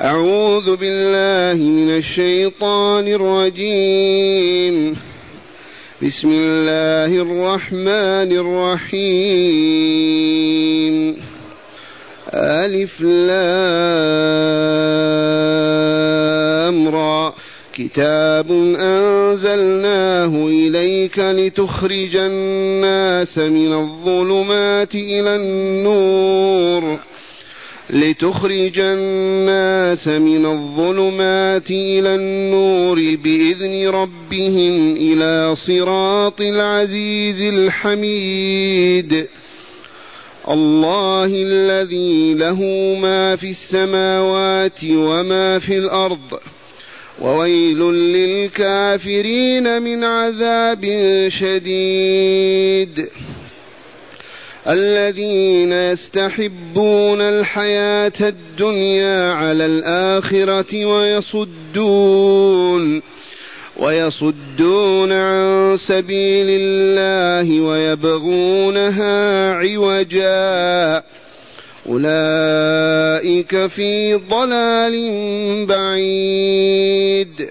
أعوذ بالله من الشيطان الرجيم. بسم الله الرحمن الرحيم. ألف لام را. كتاب أنزلناه إليك لتخرج الناس من الظلمات إلى النور. لتخرج الناس من الظلمات إلى النور بإذن ربهم إلى صراط العزيز الحميد. الله الذي له ما في السماوات وما في الأرض. وويل للكافرين من عذاب شديد. الذين يستحبون الحياة الدنيا على الآخرة ويصدون ويصدون عن سبيل الله ويبغونها عوجا. أولئك في ضلال بعيد.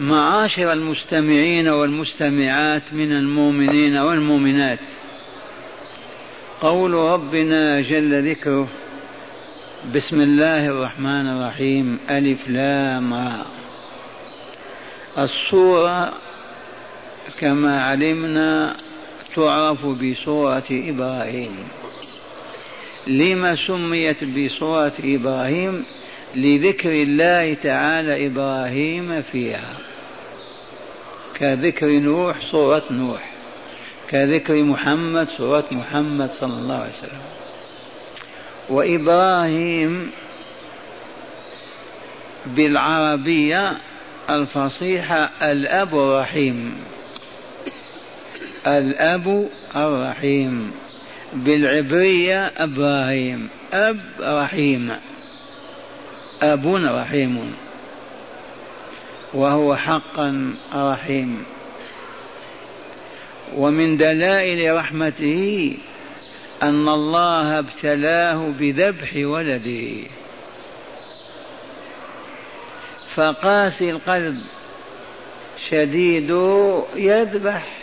معاشر المستمعين والمستمعات من المؤمنين والمؤمنات. قول ربنا جل ذكره بسم الله الرحمن الرحيم ألف لام الصورة كما علمنا تعرف بصورة إبراهيم. لما سميت بصورة إبراهيم؟ لذكر الله تعالى إبراهيم فيها. كذكر نوح صورة نوح. كذكر محمد صورة محمد صلى الله عليه وسلم. وإبراهيم بالعربية الفصيحة الأب الرحيم. الأب الرحيم. بالعبرية إبراهيم. أب رحيم. أب رحيم. وهو حقا رحيم. ومن دلائل رحمته أن الله ابتلاه بذبح ولده. فقاسي القلب شديد يذبح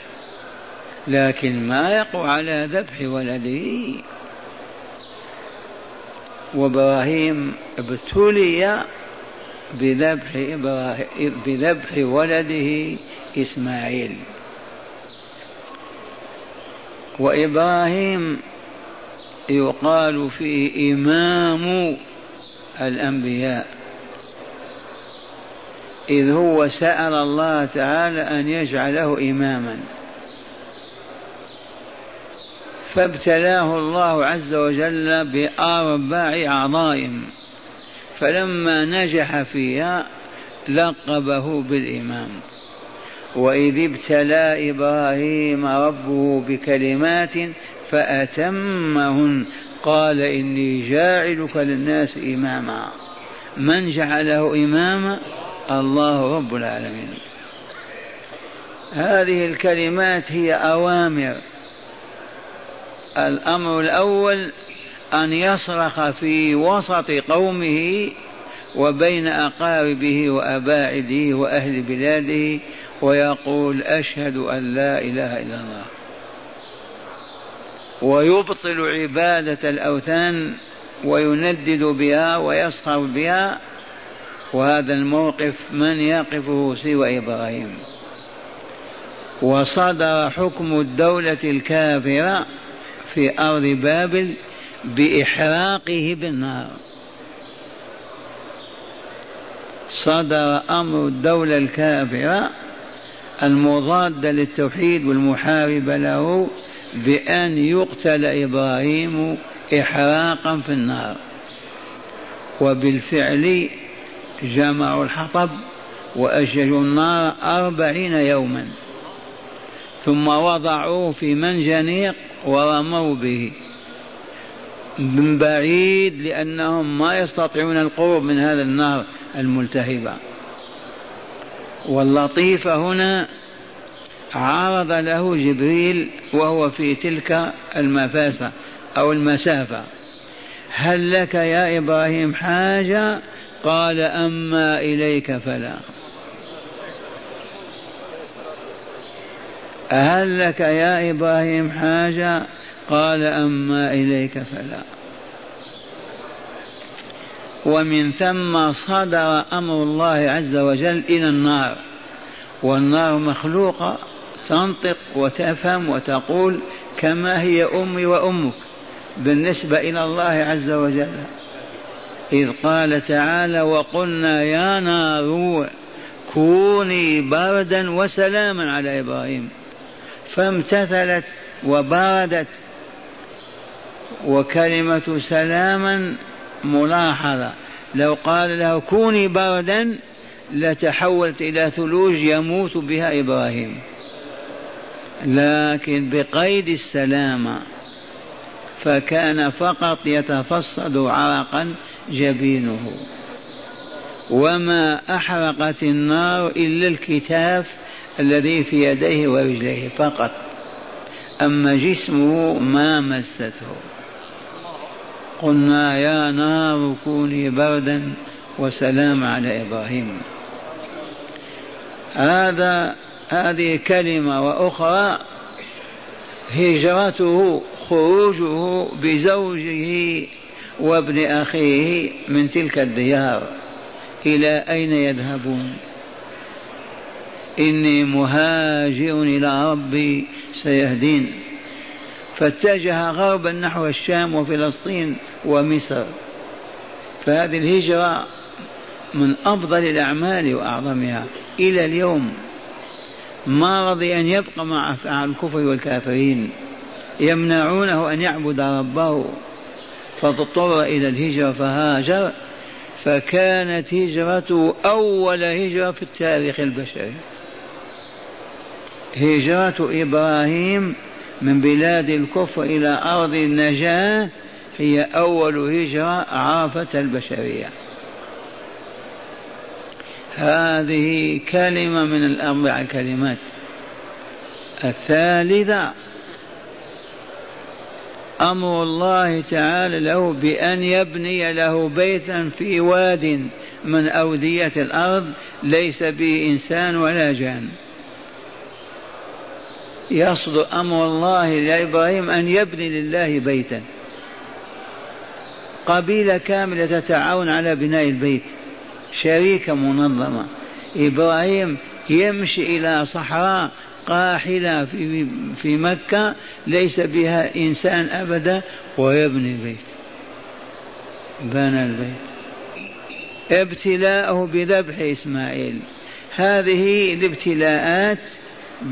لكن ما يقع على ذبح ولده. وإبراهيم ابتلي بذبح إبراهيم بذبح ولده إسماعيل. وإبراهيم يقال فيه إمام الأنبياء. إذ هو سأل الله تعالى أن يجعله إماما. فابتلاه الله عز وجل بأربع عظائم. فلما نجح فيها لقبه بالإمام. وإذ ابتلى إبراهيم ربه بكلمات فأتمهن. قال إني جاعلك للناس إماما. من جعله إماما؟ الله رب العالمين. هذه الكلمات هي أوامر. الأمر الأول أن يصرخ في وسط قومه وبين أقاربه وأباعده وأهل بلاده ويقول أشهد أن لا إله إلا الله. ويبطل عبادة الأوثان ويندد بها ويسخر بها. وهذا الموقف من يقفه سوى إبراهيم. وصدر حكم الدولة الكافرة في أرض بابل بإحراقه بالنار. صدر أمر الدولة الكافرة المضادة للتوحيد والمحاربة له بأن يقتل إبراهيم إحراقا في النار. وبالفعل جمعوا الحطب وأشجوا النار أربعين يوما. ثم وضعوه في منجنيق ورموا به. من بعيد لأنهم ما يستطيعون القرب من هذا النار الملتهبة واللطيفة هنا عرض له جبريل وهو في تلك المفاسة أو المسافة. هل لك يا إبراهيم حاجة؟ قال أما إليك فلا. هل لك يا إبراهيم حاجة؟ قال أما إليك فلا. ومن ثم صدر أمر الله عز وجل إلى النار. والنار مخلوقة تنطق وتفهم وتقول كما هي أمي وأمك بالنسبة إلى الله عز وجل. إذ قال تعالى وقلنا يا نار كوني بردا وسلاما على إبراهيم. فامتثلت وبردت وكلمة سلاما ملاحظة. لو قال له كوني بردا لتحولت إلى ثلوج يموت بها إبراهيم. لكن بقيد السلامة فكان فقط يتفصد عرقا جبينه. وما أحرقت النار إلا الكتاف الذي في يديه ورجليه فقط. أما جسمه ما مسته. قلنا يا نار كوني بردا وسلام على إبراهيم. هذا هذه كلمة وأخرى هجرته خروجه بزوجه وابن أخيه من تلك الديار. إلى أين يذهبون؟ إني مهاجر إلى ربي سيهدين. فاتجه غربا نحو الشام وفلسطين ومصر. فهذه الهجرة من أفضل الأعمال وأعظمها. إلى اليوم ما رضي أن يبقى مع الكفر والكافرين. يمنعونه أن يعبد ربه. فاضطر إلى الهجرة فهاجر. فكانت هجرته أول هجرة في التاريخ البشري. هجرة إبراهيم من بلاد الكفر إلى أرض النجاة هي أول هجرة عرفت البشرية. هذه كلمة من الأربع كلمات. الثالثة أمر الله تعالى له بأن يبني له بيتا في واد من أودية الأرض ليس به إنسان ولا جان. يصدر أمر الله لإبراهيم أن يبني لله بيتا. قبيلة كاملة تتعاون على بناء البيت. شريكة منظمة. إبراهيم يمشي إلى صحراء قاحلة في, في مكة. ليس بها إنسان أبدا ويبني البيت. بنى البيت. ابتلاءه بذبح إسماعيل. هذه الابتلاءات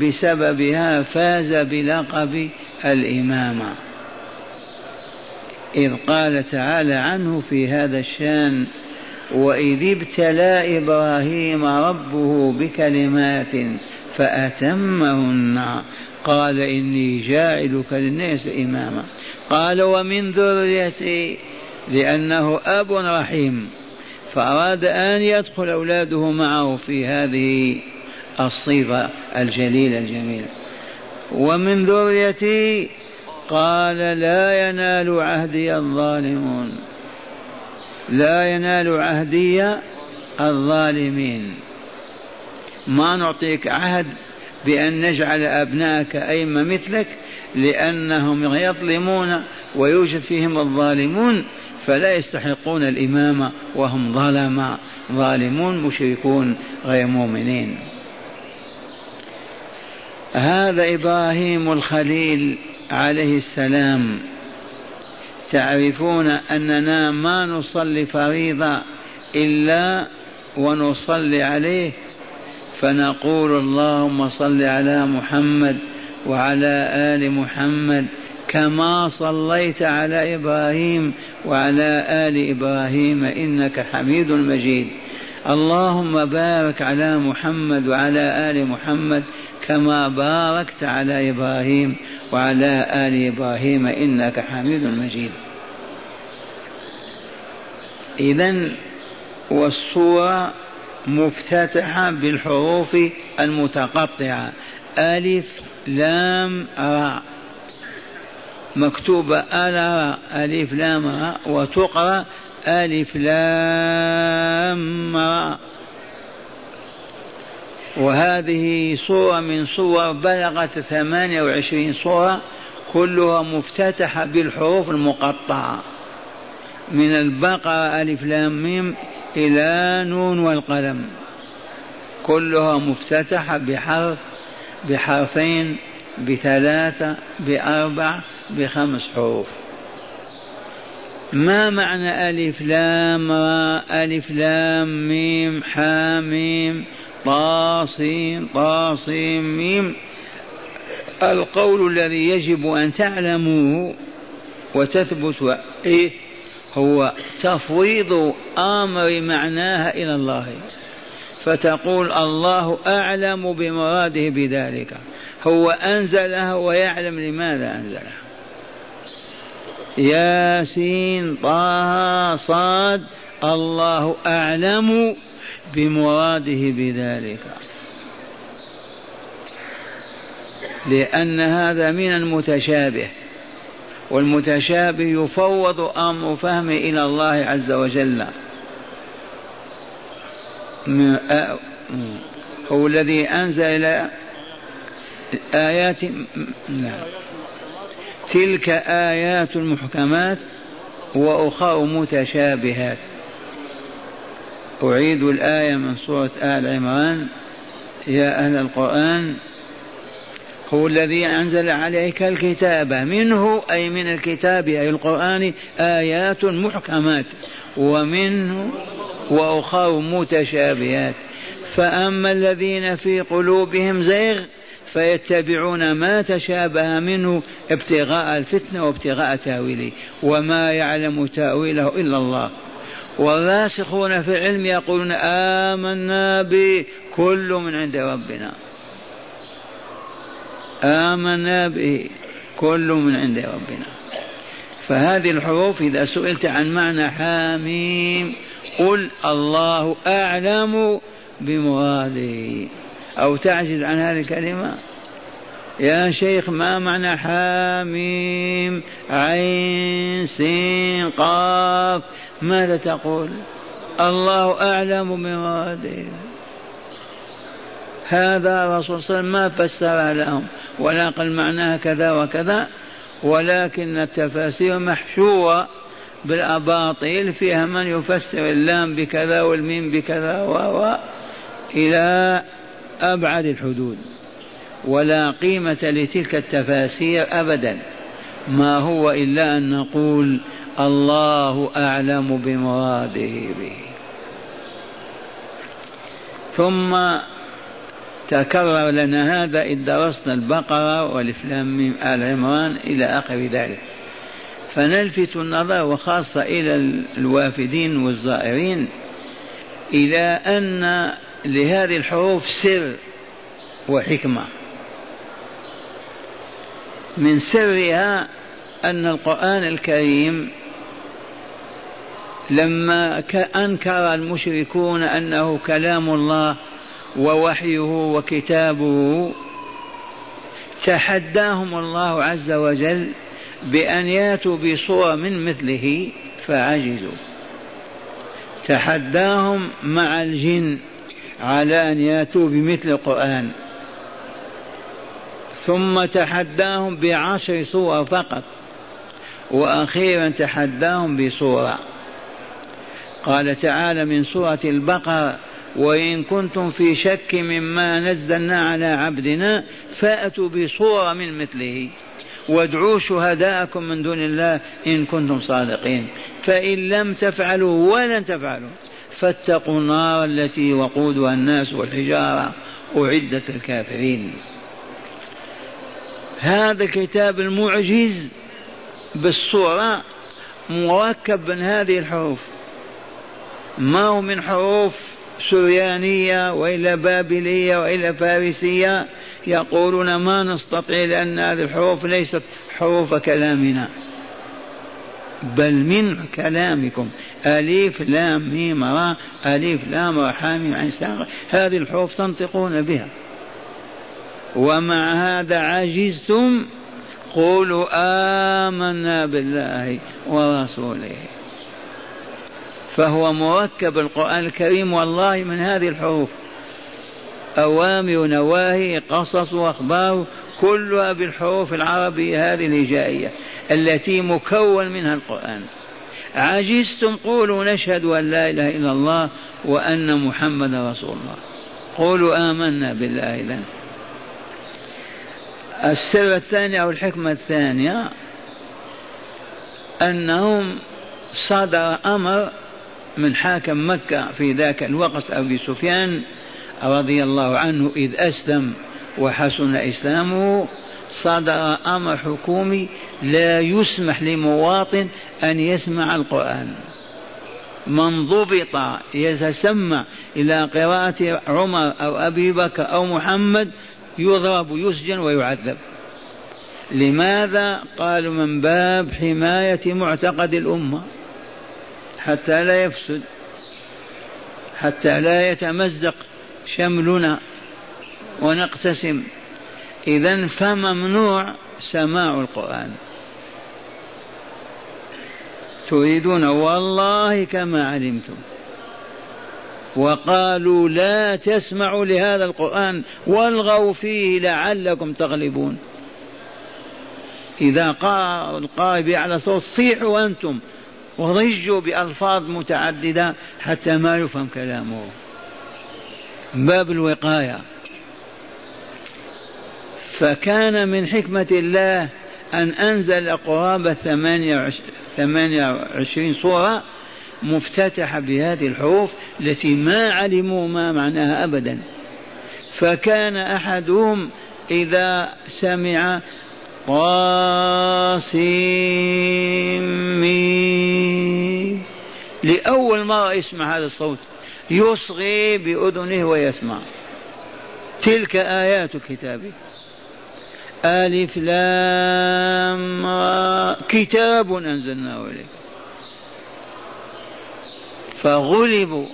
بسببها فاز بلقب الإمامة إذ قال تعالى عنه في هذا الشأن وإذ ابتلى إبراهيم ربه بكلمات فأتمهن. قال إني جاعلك للناس إماما. قال ومن ذريتي لأنه أب رحيم. فأراد أن يدخل أولاده معه في هذه الصفة الجليلة الجميلة. ومن ذريتي قال لا ينال عهدي الظالمون. لا ينال عهدي الظالمين. ما نعطيك عهد بأن نجعل أبناءك أئمة مثلك لأنهم يظلمون ويوجد فيهم الظالمون فلا يستحقون الإمامة وهم ظلماء ظالمون مشركون غير مؤمنين. هذا إبراهيم الخليل عليه السلام. تعرفون أننا ما نصلي فريضة إلا ونصلي عليه فنقول اللهم صل على محمد وعلى آل محمد كما صليت على إبراهيم وعلى آل إبراهيم إنك حميد مجيد. اللهم بارك على محمد وعلى آل محمد كما باركت على إبراهيم وعلى آل إبراهيم إنك حميد مجيد. اذا والصورة مفتتحة بالحروف المتقطعة. ألف لام راء مكتوبة ألا ألف لام راء وتقرأ ألف لام وهذه صورة من صور بلغت ثمانية وعشرين صورة كلها مفتتحة بالحروف المقطعة. من البقرة ألف لام ميم إلى نون والقلم. كلها مفتتحة بحرف بحرفين بثلاثة بأربع بخمس حروف. ما معنى ألف لام را؟ ألف لام ميم حاميم طاصين طاصين ميم. القول الذي يجب أن تعلموه وتثبت إيه هو تفويض آمر معناها إلى الله. فتقول الله أعلم بمراده بذلك. هو انزلها ويعلم لماذا انزلها ياسين طه صاد الله أعلم بمراده بذلك. لأن هذا من المتشابه والمتشابه يفوض أمر فهمه إلى الله عز وجل. هو الذي أنزل ايات تلك آيات المحكمات واخر متشابهات. أعيد الآية من سورة آل عمران. يا أهل القرآن هو الذي أنزل عليك الكتاب. منه أي من الكتاب أي القرآن آيات محكمات. ومنه وأخر متشابهات. فأما الذين في قلوبهم زيغ فيتبعون ما تشابه منه ابتغاء الفتنة وابتغاء تأويله وما يعلم تأويله إلا الله. والراسخون في العلم يقولون آمنا به كل من عند ربنا. آمنا به كل من عند ربنا. فهذه الحروف إذا سئلت عن معنى حاميم قل الله أعلم بمراده. أو تعجز عن هذه الكلمة؟ يا شيخ ما معنى حاميم عين سين قاف؟ ماذا تقول؟ الله أعلم بمراده هذا الرسول صلى الله عليه وسلم ما فسر لهم ولا قال معناها كذا وكذا ولكن التفاسير محشوة بالأباطيل فيها من يفسر اللام بكذا والميم بكذا و إلى أبعد الحدود ولا قيمة لتلك التفاسير أبدا. ما هو إلا أن نقول الله أعلم بمراده به. ثم تكرر لنا هذا إذ درسنا البقرة والإفلام آل عمران إلى آخر ذلك. فنلفت النظر وخاصة إلى الوافدين والزائرين إلى أن لهذه الحروف سر وحكمة. من سرها أن القرآن الكريم لما أنكر المشركون أنه كلام الله ووحيه وكتابه تحداهم الله عز وجل بأن ياتوا بصورة من مثله فعجزوا. تحداهم مع الجن على أن يأتوا بمثل القرآن. ثم تحداهم بعشر صور فقط. وأخيرا تحداهم بصورة قال تعالى من سورة البقرة وإن كنتم في شك مما نزلنا على عبدنا فأتوا بصورة من مثله. وادعوا شهداءكم من دون الله إن كنتم صادقين. فإن لم تفعلوا ولن تفعلوا. فاتقوا النار التي وقودها الناس والحجارة أعدت الكافرين. هذا الكتاب المعجز بالصورة مركب من هذه الحروف. ما هو من حروف سريانية وإلا بابلية وإلا فارسية؟ يقولون ما نستطيع لأن هذه الحروف ليست حروف كلامنا. بل من كلامكم. أليف لام ميم را أليف لام را حاميم عين هذه الحروف تنطقون بها. ومع هذا عجزتم قولوا آمنا بالله ورسوله. فهو مركب القرآن الكريم والله من هذه الحروف. أوامر ونواهي قصص وأخبار كلها بالحروف العربية هذه الهجائية. التي مكون منها القرآن. عجزتم قولوا نشهد أن لا إله إلا الله وأن محمدا رسول الله. قولوا آمنا بالله إذن. السر الثاني أو الحكمة الثانية أنهم صدر أمر من حاكم مكة في ذاك الوقت أبي سفيان رضي الله عنه إذ أسلم وحسن إسلامه صدر أمر حكومي لا يسمح لمواطن أن يسمع القرآن. من ضبط يتسمع إلى قراءة عمر أو أبي بكر أو محمد يضرب يسجن ويعذب. لماذا قالوا من باب حماية معتقد الأمة؟ حتى لا يفسد حتى لا يتمزق شملنا ونقتسم. إذا فممنوع سماع القرآن. تريدون والله كما علمتم. وقالوا لا تسمعوا لهذا القرآن والغوا فيه لعلكم تغلبون. إذا قرأ القارئ بأعلى صوت صيحوا أنتم وضجوا بألفاظ متعددة حتى ما يفهم كلامه. باب الوقاية. فكان من حكمة الله أن أنزل قرابة ثمانية وعشرين صورة مفتتحة بهذه الحروف التي ما علموا ما معناها أبدا. فكان أحدهم إذا سمع قاسم لأول مرة يسمع هذا الصوت يصغي بأذنه ويسمع. تلك آيات كتابه. ألف لام كتاب أنزلناه إليك. فغلبوا.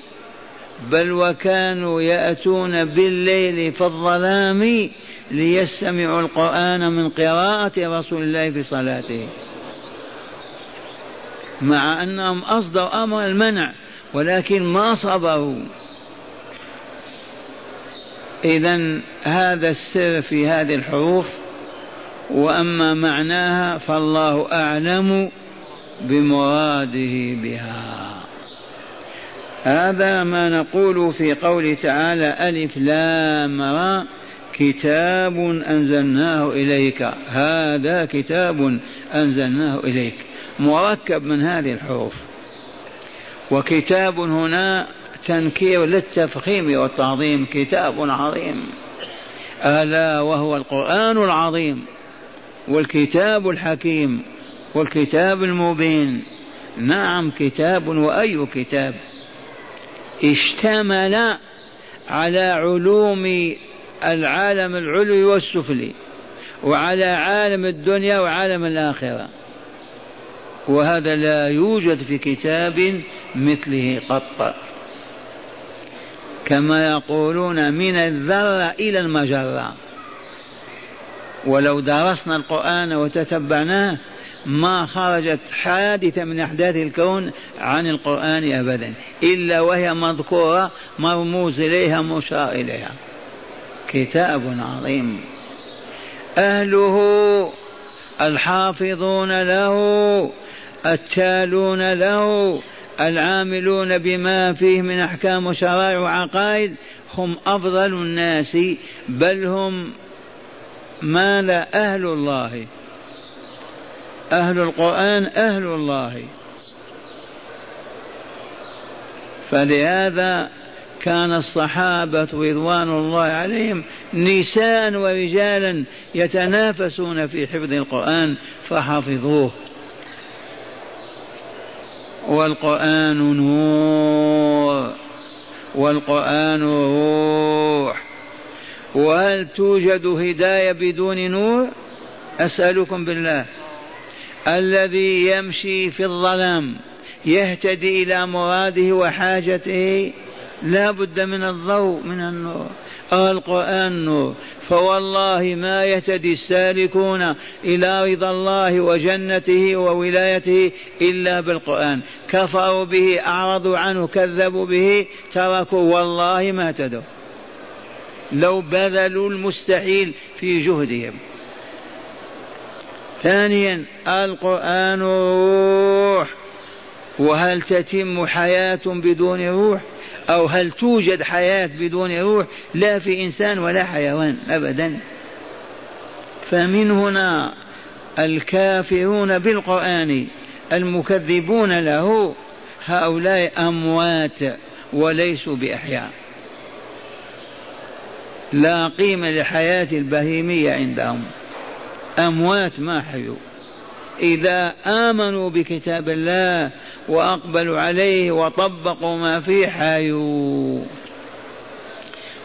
بل وكانوا يأتون بالليل في الظلام ليستمعوا القرآن من قراءة رسول الله في صلاته. مع أنهم أصدروا أمر المنع ولكن ما صبروا. إذا هذا السر في هذه الحروف. وأما معناها فالله أعلم بمراده بها. هذا ما نقول في قوله تعالى ألف لام را كتاب أنزلناه إليك. هذا كتاب أنزلناه إليك. مركب من هذه الحروف. وكتاب هنا تنكير للتفخيم والتعظيم. كتاب عظيم. ألا وهو القرآن العظيم. والكتاب الحكيم والكتاب المبين. نعم كتاب وأي كتاب. اشتمل على علوم العالم العلوي والسفلي وعلى عالم الدنيا وعالم الآخرة. وهذا لا يوجد في كتاب مثله قط. كما يقولون من الذرة إلى المجرة. ولو درسنا القرآن وتتبعناه ما خرجت حادثة من أحداث الكون عن القرآن أبدا إلا وهي مذكورة مرموز إليها مشار إليها. كتاب عظيم. أهله الحافظون له التالون له العاملون بما فيه من أحكام وشرائع وعقائد هم أفضل الناس بل هم ما لا أهل الله. أهل القرآن أهل الله. فلهذا كان الصحابة رضوان الله عليهم نساء ورجالا يتنافسون في حفظ القرآن فحفظوه. والقرآن نور. والقرآن روح. وهل توجد هداية بدون نور؟ أسألكم بالله. الذي يمشي في الظلام يهتدي إلى مراده وحاجته لا بد من الضوء من النور. القرآن نور. فوالله ما يهتدي السالكون إلى رضا الله وجنته وولايته إلا بالقرآن. كفروا به أعرضوا عنه كذبوا به تركوا والله ما اهتدوا لو بذلوا المستحيل في جهدهم. ثانيا القرآن روح. وهل تتم حياة بدون روح؟ أو هل توجد حياة بدون روح؟ لا في إنسان ولا حيوان أبدا. فمن هنا الكافرون بالقرآن المكذبون له هؤلاء أموات وليسوا بأحياء. لا قيمة لحياة البهيمية عندهم. أموات ما حيوا. إذا آمنوا بكتاب الله وأقبلوا عليه وطبقوا ما فيه حيوا.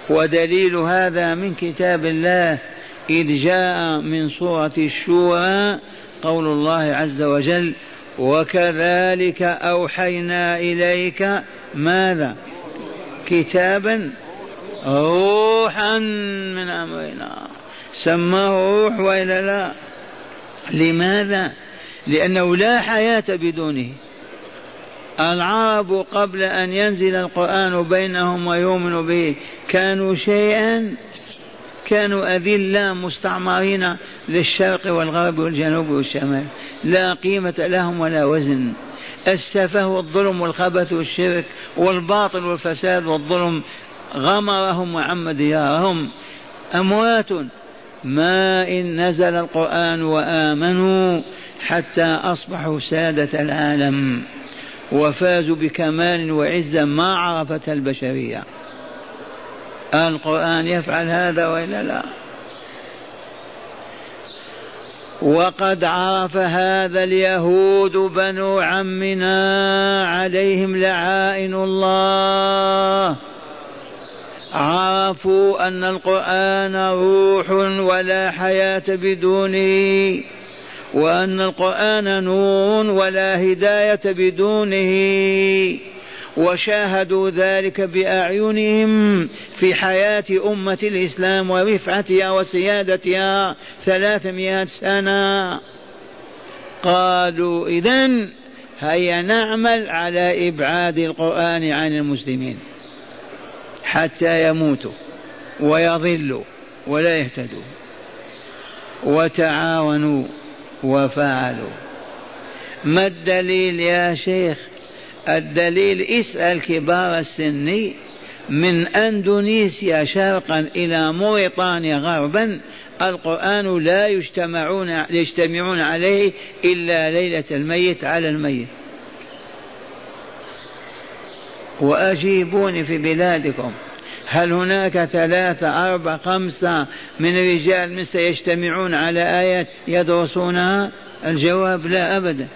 ودليل هذا من كتاب الله إذ جاء من سورة الشورى قول الله عز وجل وكذلك أوحينا إليك ماذا؟ كتابا روحا من أمرنا. سماه روح وإلا لا. لماذا؟ لأنه لا حياة بدونه. العرب قبل أن ينزل القرآن بينهم ويؤمنوا به كانوا شيئا كانوا أذلة مستعمرين للشرق والغرب والجنوب والشمال. لا قيمة لهم ولا وزن. السفه والظلم والخبث والشرك والباطل والفساد والظلم غمرهم وعم ديارهم. أموات. ما إن نزل القرآن وآمنوا حتى أصبحوا سادة العالم. وفازوا بكمال وعزة ما عرفت البشرية. القرآن يفعل هذا وإلا لا؟ وقد عرف هذا اليهود بنو عمنا عليهم لعائن الله. عرفوا أن القرآن روح ولا حياة بدونه وأن القرآن نور ولا هداية بدونه وشاهدوا ذلك بأعينهم في حياة أمة الإسلام ورفعتها وسيادتها ثلاثمائة سنة. قالوا إذن هيا نعمل على إبعاد القرآن عن المسلمين. حتى يموتوا ويضلوا ولا يهتدوا. وتعاونوا وفعلوا. ما الدليل يا شيخ؟ الدليل اسأل كبار السن. من أندونيسيا شرقا إلى موريطانيا غربا القرآن لا يجتمعون يجتمعون عليه إلا ليلة الميت على الميت. وأجيبوني في بلادكم. هل هناك ثلاثة أربعة خمسة من رجال مصر يجتمعون على آيات يدرسونها؟ الجواب لا أبدا.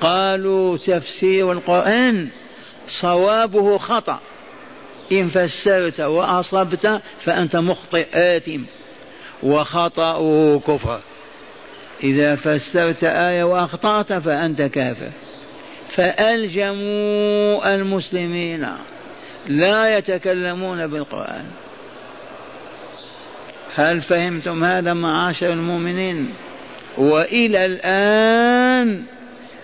قالوا تفسير القرآن صوابه خطأ. إن فسرت وأصبت فأنت مخطئ آثم. وخطأه كفر. إذا فسرت آية وأخطأت فأنت كافر. فألجموا المسلمين. لا يتكلمون بالقرآن. هل فهمتم هذا معاشر المؤمنين؟ وإلى الآن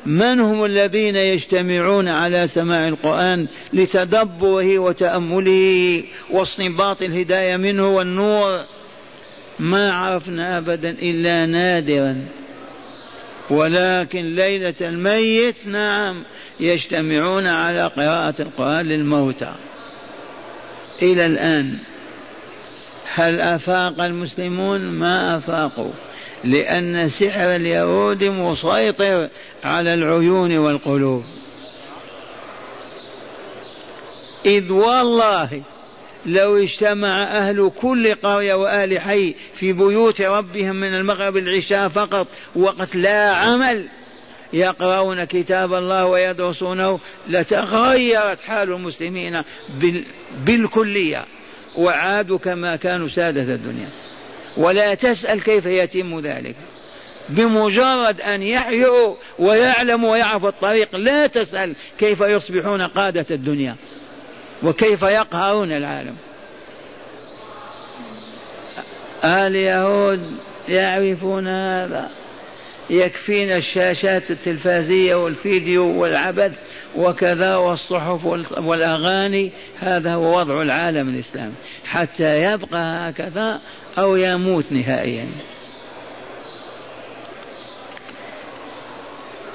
من هم الذين يجتمعون على سماع القرآن لتدبره وتأمله واستنباط الهداية منه والنور؟ ما عرفنا أبدا إلا نادرا. ولكن ليلة الميت نعم يجتمعون على قراءة القرآن للموتى. إلى الآن هل أفاق المسلمون؟ ما أفاقوا لأن سحر اليهود مسيطر على العيون والقلوب. إذ والله لو اجتمع أهل كل قرية وأهل حي في بيوت ربهم من المغرب العشاء فقط وقت لا عمل يقرؤون كتاب الله ويدرسونه لتغيرت حال المسلمين بالكلية. وعادوا كما كانوا سادة الدنيا. ولا تسأل كيف يتم ذلك. بمجرد أن يحيوا ويعلموا ويعرفوا الطريق لا تسأل كيف يصبحون قادة الدنيا. وكيف يقهرون العالم؟ اليهود يعرفون هذا يكفينا الشاشات التلفازية والفيديو والعبث وكذا والصحف والأغاني هذا هو وضع العالم الإسلامي حتى يبقى هكذا أو يموت نهائيا.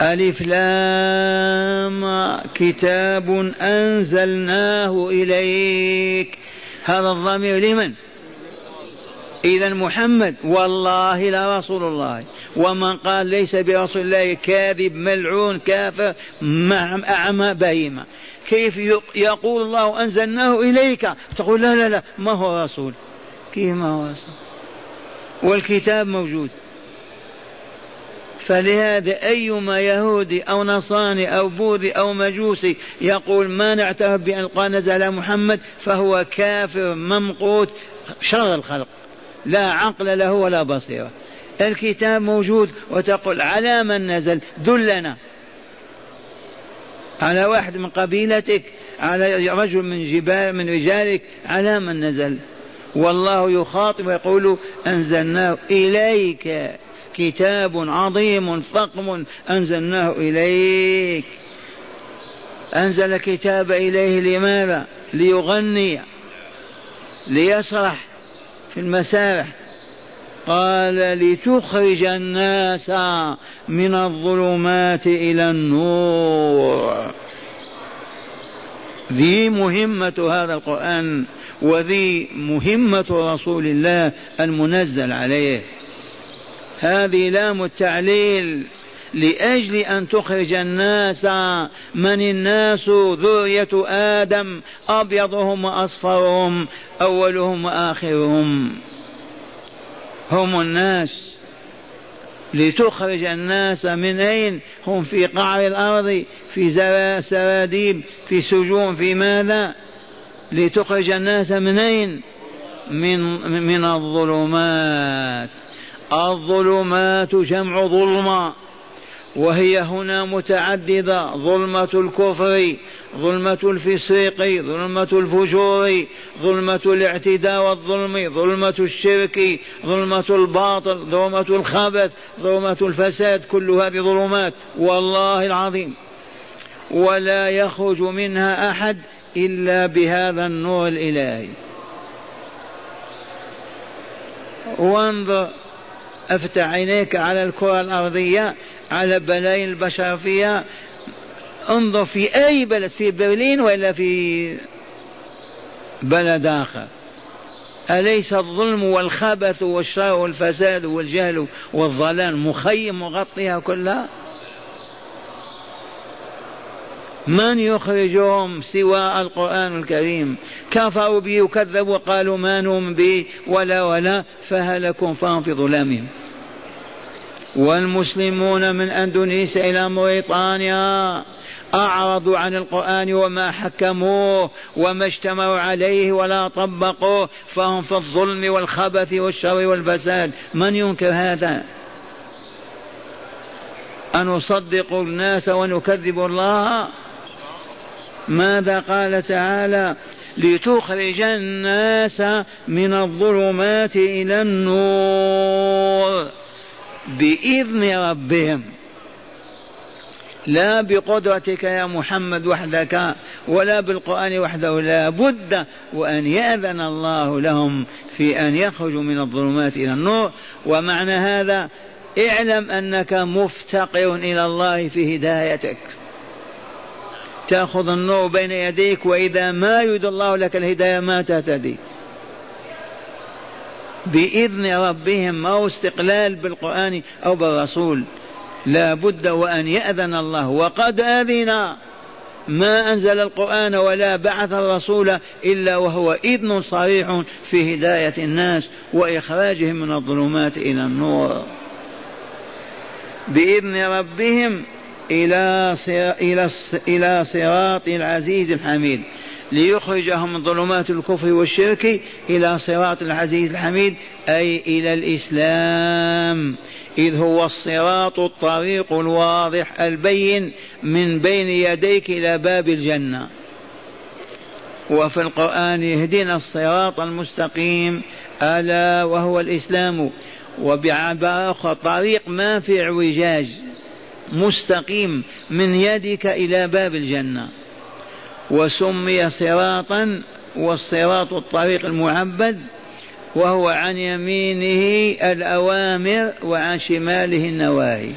ألف لام. كتاب أنزلناه إليك. هذا الضمير لمن؟ إذا محمد. والله لرسول الله. ومن قال ليس برسول الله كاذب ملعون كافر أعمى بهيمة. كيف يقول الله أنزلناه إليك؟ تقول لا لا لا ما هو رسول. كيف ما هو رسول؟ والكتاب موجود. فلهذا أيما يهودي أو نصراني أو بوذي أو مجوسي يقول ما نعترف بأن القرآن نزل على محمد فهو كافر ممقوت شر الخلق. لا عقل له ولا بصيرة. الكتاب موجود وتقول على من نزل دلنا على واحد من قبيلتك على رجل من جبال من رجالك على من نزل. والله يخاطب ويقول أنزلناه إليك. كتاب عظيم فقم أنزلناه إليك. أنزل كتاب إليه لماذا؟ ليغني ليسرح في المسارح. قال لتخرج الناس من الظلمات إلى النور. ذي مهمة هذا القرآن وذي مهمة رسول الله المنزل عليه. هذه لام التعليل لأجل أن تخرج الناس من الناس ذرية آدم أبيضهم وأصفرهم أولهم وآخرهم. هم الناس. لتخرج الناس من أين؟ هم في قعر الأرض في سراديب في سجون في ماذا؟ لتخرج الناس من أين؟ من, من الظلمات. الظلمات جمع ظلمة وهي هنا متعددة ظلمة الكفر ظلمة الفسق ظلمة الفجور ظلمة الاعتداء والظلم ظلمة الشرك ظلمة الباطل ظلمة الخبث ظلمة الفساد كل هذه ظلمات والله العظيم. ولا يخرج منها أحد إلا بهذا النور الإلهي. وانظر أفتح عينيك على الكرة الأرضية على بلايين البشر فيها انظر في أي بلد في برلين ولا في بلد آخر. أليس الظلم والخبث والشر والفساد والجهل والضلال مخيم مغطيها كلها؟ من يخرجهم سوى القرآن الكريم؟ كفروا به وكذبوا وقالوا ما نؤمن به ولا ولا فهلكوا فهم في ظلامهم والمسلمون من أندونيسيا إلى موريطانيا أعرضوا عن القرآن وما حكموه وما اجتمعوا عليه ولا طبقوه فهم في الظلم والخبث والشر والفساد. من ينكر هذا؟ أنصدق الناس ونكذب الله؟ ماذا قال تعالى لتخرج الناس من الظلمات إلى النور؟ بإذن ربهم. لا بقدرتك يا محمد وحدك ولا بالقرآن وحده لا بد وأن يأذن الله لهم في أن يخرجوا من الظلمات إلى النور. ومعنى هذا اعلم أنك مفتقر إلى الله في هدايتك. تأخذ النور بين يديك وإذا ما يريد الله لك الهداية ما تهتدي. بإذن ربهم هو استقلال بالقرآن أو بالرسول لا بد وأن يأذن الله. وقد أذن. ما أنزل القرآن ولا بعث الرسول إلا وهو إذن صريح في هداية الناس وإخراجهم من الظلمات إلى النور. بإذن ربهم إلى إلى صراط العزيز الحميد. ليخرجهم من ظلمات الكفر والشرك إلى صراط العزيز الحميد أي إلى الإسلام. إذ هو الصراط الطريق الواضح البين من بين يديك إلى باب الجنة. وفي القرآن يهدنا الصراط المستقيم ألا وهو الإسلام. وبعبارة طريق ما في اعوجاج. مستقيم من يدك إلى باب الجنة. وسمي صراطا والصراط الطريق المعبد وهو عن يمينه الأوامر وعن شماله النواهي.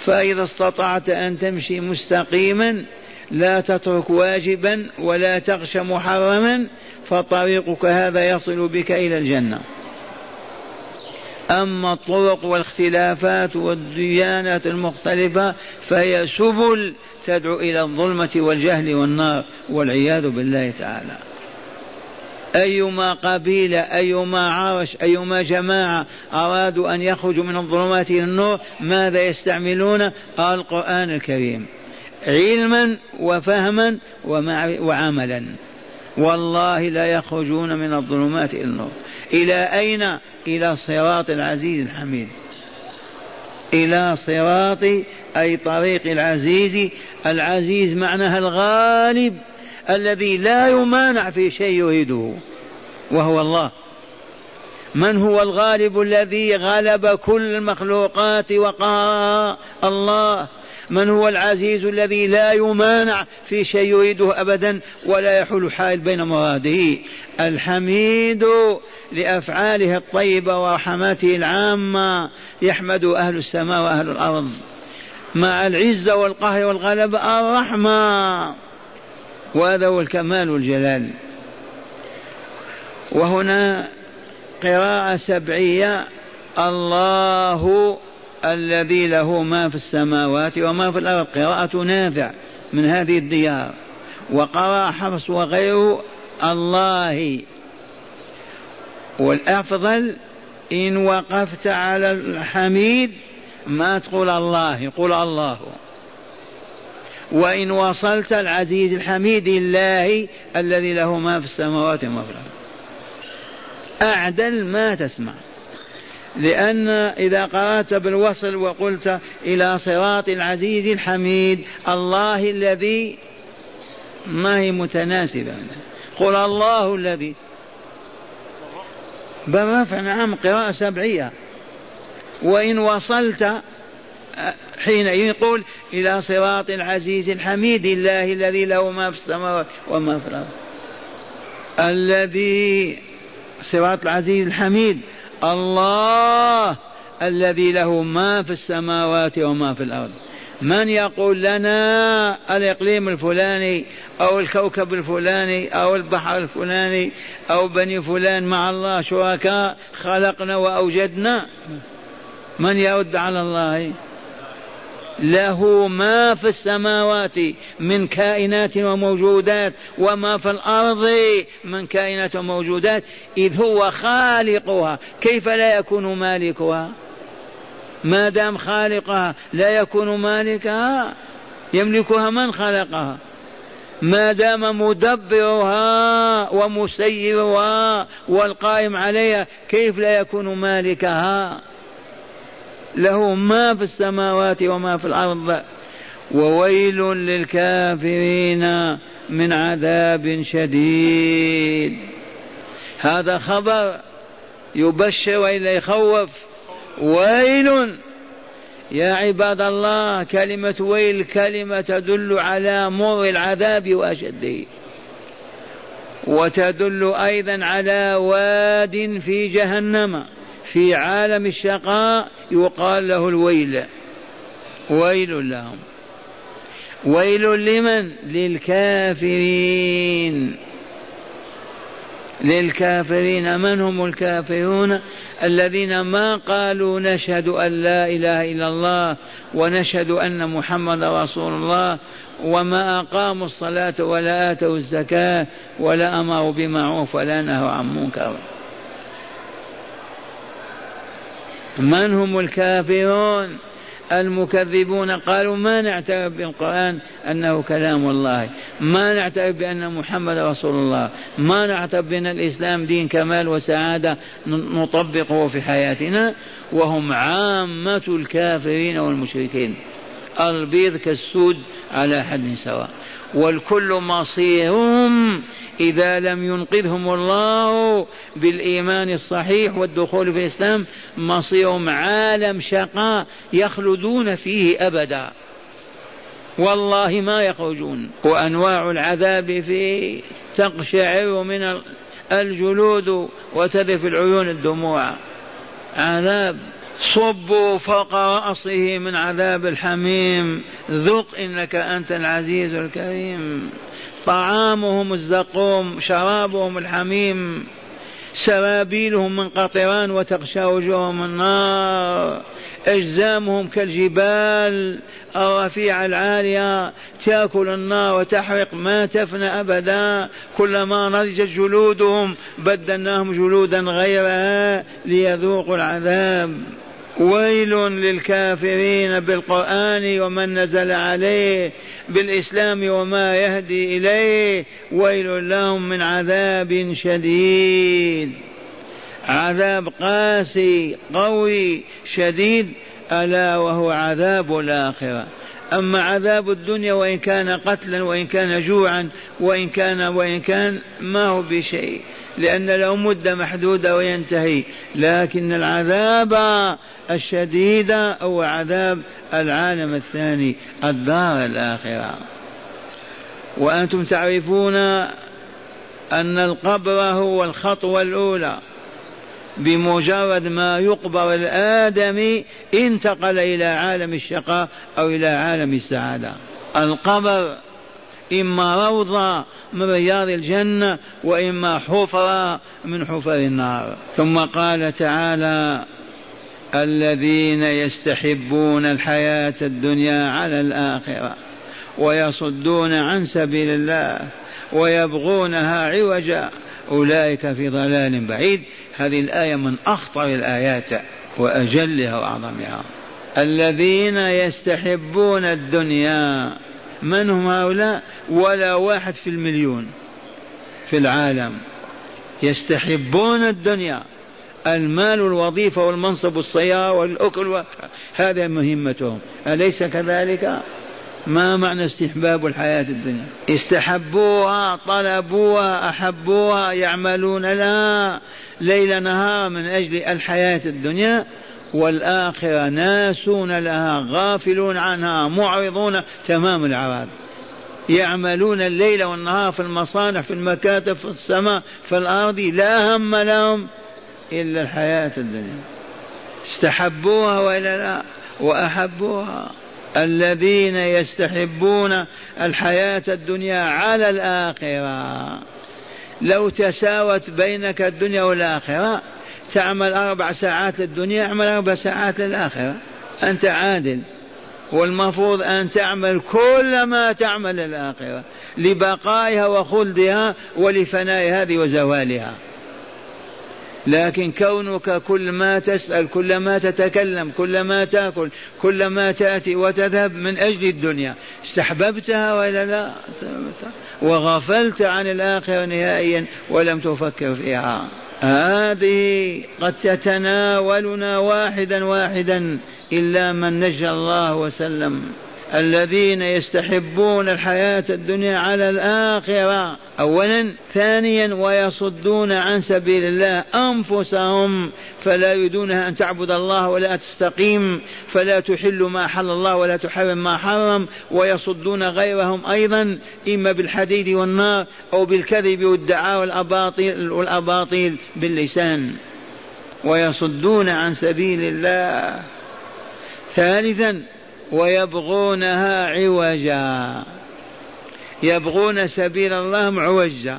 فإذا استطعت أن تمشي مستقيما لا تترك واجبا ولا تغش محرما فطريقك هذا يصل بك إلى الجنة. أما الطرق والاختلافات والديانات المختلفة فهي سبل تدعو إلى الظلمة والجهل والنار والعياذ بالله تعالى. أيما قبيلة أيما عرش أيما جماعة أرادوا أن يخرجوا من الظلمات إلى النور ماذا يستعملون؟ القرآن الكريم علما وفهما وعملا. والله لا يخرجون من الظلمات إلى النور. إلى أين؟ إلى صراط العزيز الحميد. إلى صراط أي طريق العزيز. العزيز معناها الغالب الذي لا يمانع في شيء يريده وهو الله. من هو الغالب الذي غلب كل المخلوقات وقهر الله؟ من هو العزيز الذي لا يمانع في شيء يريده أبدا ولا يحول حائل بين مراده؟ الحميد لأفعاله الطيبة ورحماته العامة يحمد أهل السماء وأهل الأرض. مع العزه والقهر والغلبه الرحمة. وهذا هو الكمال والجلال. وهنا قراءة سبعية. الله الذي له ما في السماوات وما في الأرض. قراءة نافع من هذه الديار. وقرأ حفص وغيره. الله. والأفضل إن وقفت على الحميد ما تقول الله قل الله. وإن وصلت العزيز الحميد الله الذي له ما في السماوات وما في الأرض. أعدل ما تسمع. لأن إذا قرأت بالوصل وقلت إلى صراط العزيز الحميد الله الذي ما هي متناسبة. قل الله الذي بالرفع نعم قراءة سبعية. وإن وصلت حين يقول إلى صراط العزيز الحميد الله الذي له ما في السماوات وما في الأرض. الذي صراط العزيز الحميد. الله الذي له ما في السماوات وما في الأرض. من يقول لنا الإقليم الفلاني أو الكوكب الفلاني أو البحر الفلاني أو بني فلان مع الله شركاء خلقنا وأوجدنا؟ من يرد على الله؟ له ما في السماوات من كائنات وموجودات وما في الأرض من كائنات وموجودات إذ هو خالقها. كيف لا يكون مالكها؟ ما دام خالقها لا يكون مالكها يملكها من خلقها؟ ما دام مدبرها ومسيرها والقائم عليها كيف لا يكون مالكها؟ له ما في السماوات وما في الأرض. وويل للكافرين من عذاب شديد. هذا خبر يبشر وإلا يخوف. ويل يا عباد الله كلمة ويل كلمة تدل على مر العذاب وأشده. وتدل أيضا على واد في جهنم. في عالم الشقاء يقال له الويل. ويل لهم. ويل لمن؟ للكافرين. للكافرين. من هم الكافرون؟ الذين ما قالوا نشهد أن لا إله إلا الله ونشهد أن محمد رسول الله وما أقاموا الصلاة ولا آتوا الزكاة ولا أمروا بمعروف ولا نهوا عن منكر من هم الكافرون المكذبون قالوا ما نعترف بالقرآن أنه كلام الله ما نعترف بأن محمد رسول الله ما نعترف بأن الإسلام دين كمال وسعادة نطبقه في حياتنا وهم عامة الكافرين والمشركين البيض كالسود على حد سواء والكل مصيرهم إذا لم ينقذهم الله بالإيمان الصحيح والدخول في الإسلام مصيرهم عالم شقاء يخلدون فيه أبدا. والله ما يخرجون. وأنواع العذاب فيه تقشعر من الجلود وتذف العيون الدموع. عذاب صبوا فوق رأسه من عذاب الحميم. ذق إنك أنت العزيز الكريم. طعامهم الزقوم شرابهم الحميم سرابيلهم من قطران وتغشى وجوههم النار أجزامهم كالجبال الرفيعة العالية تأكل النار وتحرق ما تفنى أبدا كلما نضجت جلودهم بدلناهم جلودا غيرها ليذوقوا العذاب. ويل للكافرين بالقرآن ومن نزل عليه بالإسلام وما يهدي إليه ويل لهم من عذاب شديد. عذاب قاسي قوي شديد ألا وهو عذاب الآخرة. أما عذاب الدنيا وإن كان قتلا وإن كان جوعا وإن كان وإن كان ما هو بشيء. لأن له مدة محدودة وينتهي لكن العذاب الشديد هو عذاب العالم الثاني الدار الآخرة. وأنتم تعرفون أن القبر هو الخطوة الأولى. بمجرد ما يقبر الآدمي انتقل إلى عالم الشقاء أو إلى عالم السعادة. القبر إما روضة من رياض الجنة وإما حفرة من حفر النار. ثم قال تعالى الذين يستحبون الحياة الدنيا على الآخرة ويصدون عن سبيل الله ويبغونها عوجا أولئك في ضلال بعيد. هذه الآية من أخطر الآيات وأجلها وأعظمها. الذين يستحبون الدنيا من هم هؤلاء؟ ولا واحد في المليون في العالم. يستحبون الدنيا. المال والوظيفة والمنصب والسيارة والأكل و... هذا مهمتهم. أليس كذلك؟ ما معنى استحباب الحياة الدنيا؟ استحبوها طلبوها أحبوها يعملون لها ليل نهار من أجل الحياة الدنيا. والآخرة ناسون لها غافلون عنها معرضون تمام العراض يعملون الليل والنهار في المصانع في المكاتب في السماء في الأرض لا هم لهم إلا الحياة الدنيا. استحبوها وإلا لا وأحبوها. الذين يستحبون الحياة الدنيا على الآخرة. لو تساوت بينك الدنيا والآخرة تعمل أربع ساعات للدنيا اعمل أربع ساعات للآخرة. أنت عادل والمفروض أن تعمل كل ما تعمل للآخرة لبقائها وخلدها ولفناء هذه وزوالها لكن كونك كل ما تسأل كل ما تتكلم كل ما تأكل كل ما تأتي وتذهب من أجل الدنيا؟ استحببتها ولا لا؟ وغفلت عن الآخرة نهائيا ولم تفكر فيها. هذه قد تتناولنا واحدا واحدا إلا من نجى الله وسلم. الذين يستحبون الحياة الدنيا على الآخرة. أولا ثانيا ويصدون عن سبيل الله أنفسهم. فلا يريدونها أن تعبد الله ولا تستقيم. فلا تحل ما حل الله ولا تحرم ما حرم. ويصدون غيرهم أيضا إما بالحديد والنار أو بالكذب والدعاء والأباطيل والأباطيل باللسان. ويصدون عن سبيل الله. ثالثا ويبغونها عوجا. يبغون سبيل الله معوجا.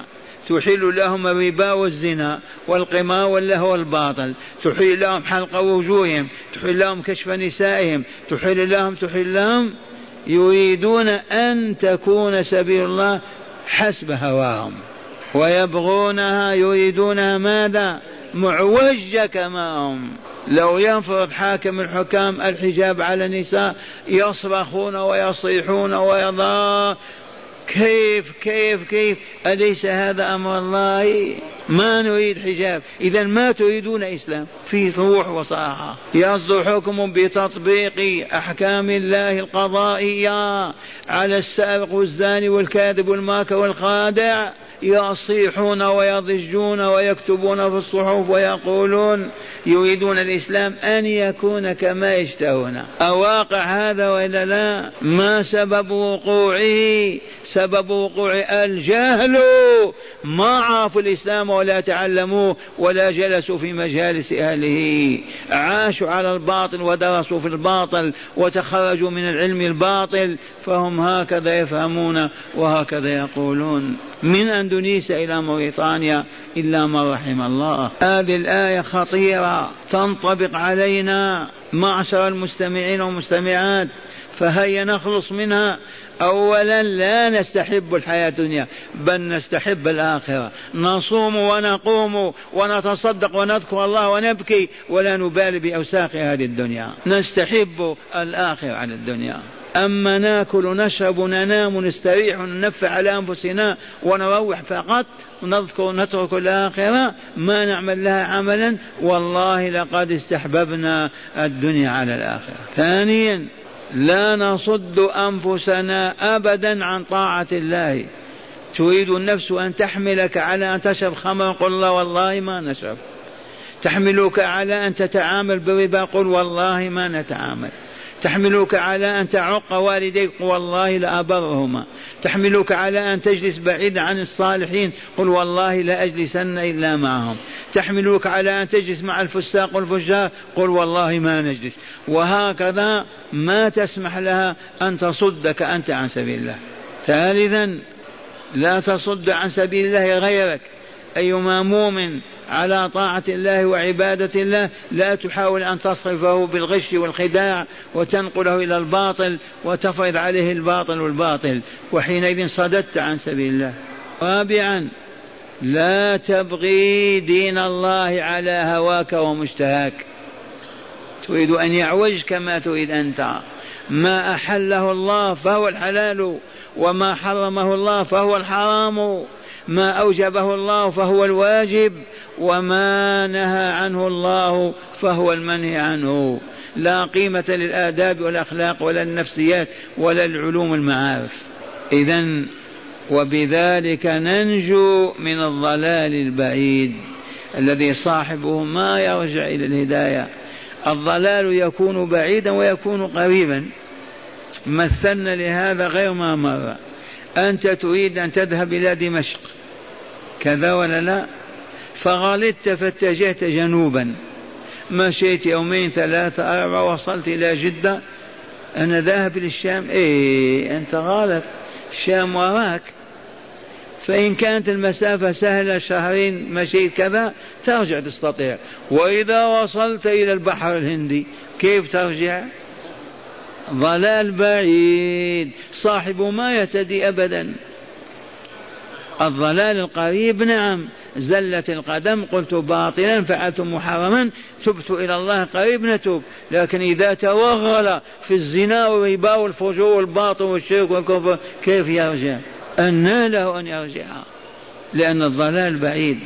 تحل لهم الربا والزنا والقمار واللهو والباطل. تحل لهم حلق وجوههم. تحل لهم كشف نسائهم. تحل لهم تحل لهم. يريدون أن تكون سبيل الله حسب هواهم. ويبغونها يريدونها ماذا؟ معوجة كما هم. لو ينفرض حاكم الحكام الحجاب على النساء يصرخون ويصيحون ويضا. كيف كيف كيف؟ أليس هذا أمر الله؟ ما نريد حجاب. إذا ما تريدون إسلام؟ في روح وصراحة يصدر حكم بتطبيق أحكام الله القضائية على السارق والزاني والكاذب والماكر والخادع. يصيحون ويضجون ويكتبون في الصحف ويقولون يريدون الإسلام أن يكون كما يشتهون. أواقع هذا وإلا لا؟ ما سبب وقوعه سبب وقوع الجهل. ما عرفوا الإسلام ولا تعلموه ولا جلسوا في مجالس أهله. عاشوا على الباطل ودرسوا في الباطل وتخرجوا من العلم الباطل. فهم هكذا يفهمون وهكذا يقولون. من أندونيسيا إلى موريطانيا إلا من رحم الله. هذه الآية خطيرة. تنطبق علينا. معشر المستمعين والمستمعات. فهيا نخلص منها. أولا لا نستحب الحياة الدنيا بل نستحب الآخرة. نصوم ونقوم ونتصدق ونذكر الله ونبكي ولا نبالي بأوساخ هذه الدنيا. نستحب الآخرة على الدنيا. أما نأكل ونشرب وننام ونستريح وننفع على أنفسنا ونروح فقط ونذكر نترك الآخرة ما نعمل لها عملا والله لقد استحببنا الدنيا على الآخرة. ثانيا لا نصد أنفسنا أبدا عن طاعة الله. تريد النفس أن تحملك على أن تشرب خمر؟ قل الله والله ما نشرب. تحملك على أن تتعامل بالربا قل والله ما نتعامل. تحملك على أن تعق والديك والله لأبرهما تحملك على أن تجلس بعيدا عن الصالحين قل والله لا أجلسن إلا معهم. تحملك على أن تجلس مع الفساق والفجار قل والله ما نجلس. وهكذا ما تسمح لها أن تصدك أنت عن سبيل الله. ثالثا لا تصد عن سبيل الله غيرك. أيما مؤمن على طاعة الله وعبادة الله لا تحاول أن تصرفه بالغش والخداع وتنقله إلى الباطل وتفرض عليه الباطل والباطل. وحينئذ صددت عن سبيل الله. رابعا لا تبغي دين الله على هواك ومشتهاك. تريد أن يعوج كما تريد أنت. ما أحله الله فهو الحلال وما حرمه الله فهو الحرام. ما أوجبه الله فهو الواجب وما نهى عنه الله فهو المنهي عنه. لا قيمة للآداب والأخلاق ولا النفسيات ولا العلوم المعارف إذا وبذلك ننجو من الضلال البعيد الذي صاحبه ما يرجع إلى الهداية. الضلال يكون بعيدا ويكون قريبا. مثلنا لهذا غير ما مر. أنت تريد أن تذهب إلى دمشق. كذا ولا لا؟ فغلطت فاتجهت جنوبا. مشيت يومين ثلاثة أربعة وصلت إلى جدة. أنا ذاهب للشام. إيه أنت غلط الشام وراك. فإن كانت المسافة سهلة شهرين مشيت كذا ترجع تستطيع. وإذا وصلت إلى البحر الهندي كيف ترجع؟ ضلال بعيد. صاحب ما يهتدي أبدا. الضلال القريب نعم. زلت القدم قلت باطلا فعلت محرما. تبت إلى الله قريب نتوب. لكن إذا توغل في الزنا والربا والفجور والباطل والشرك والكفر كيف يرجع؟ أن له أن يرجع. لأن الضلال بعيد.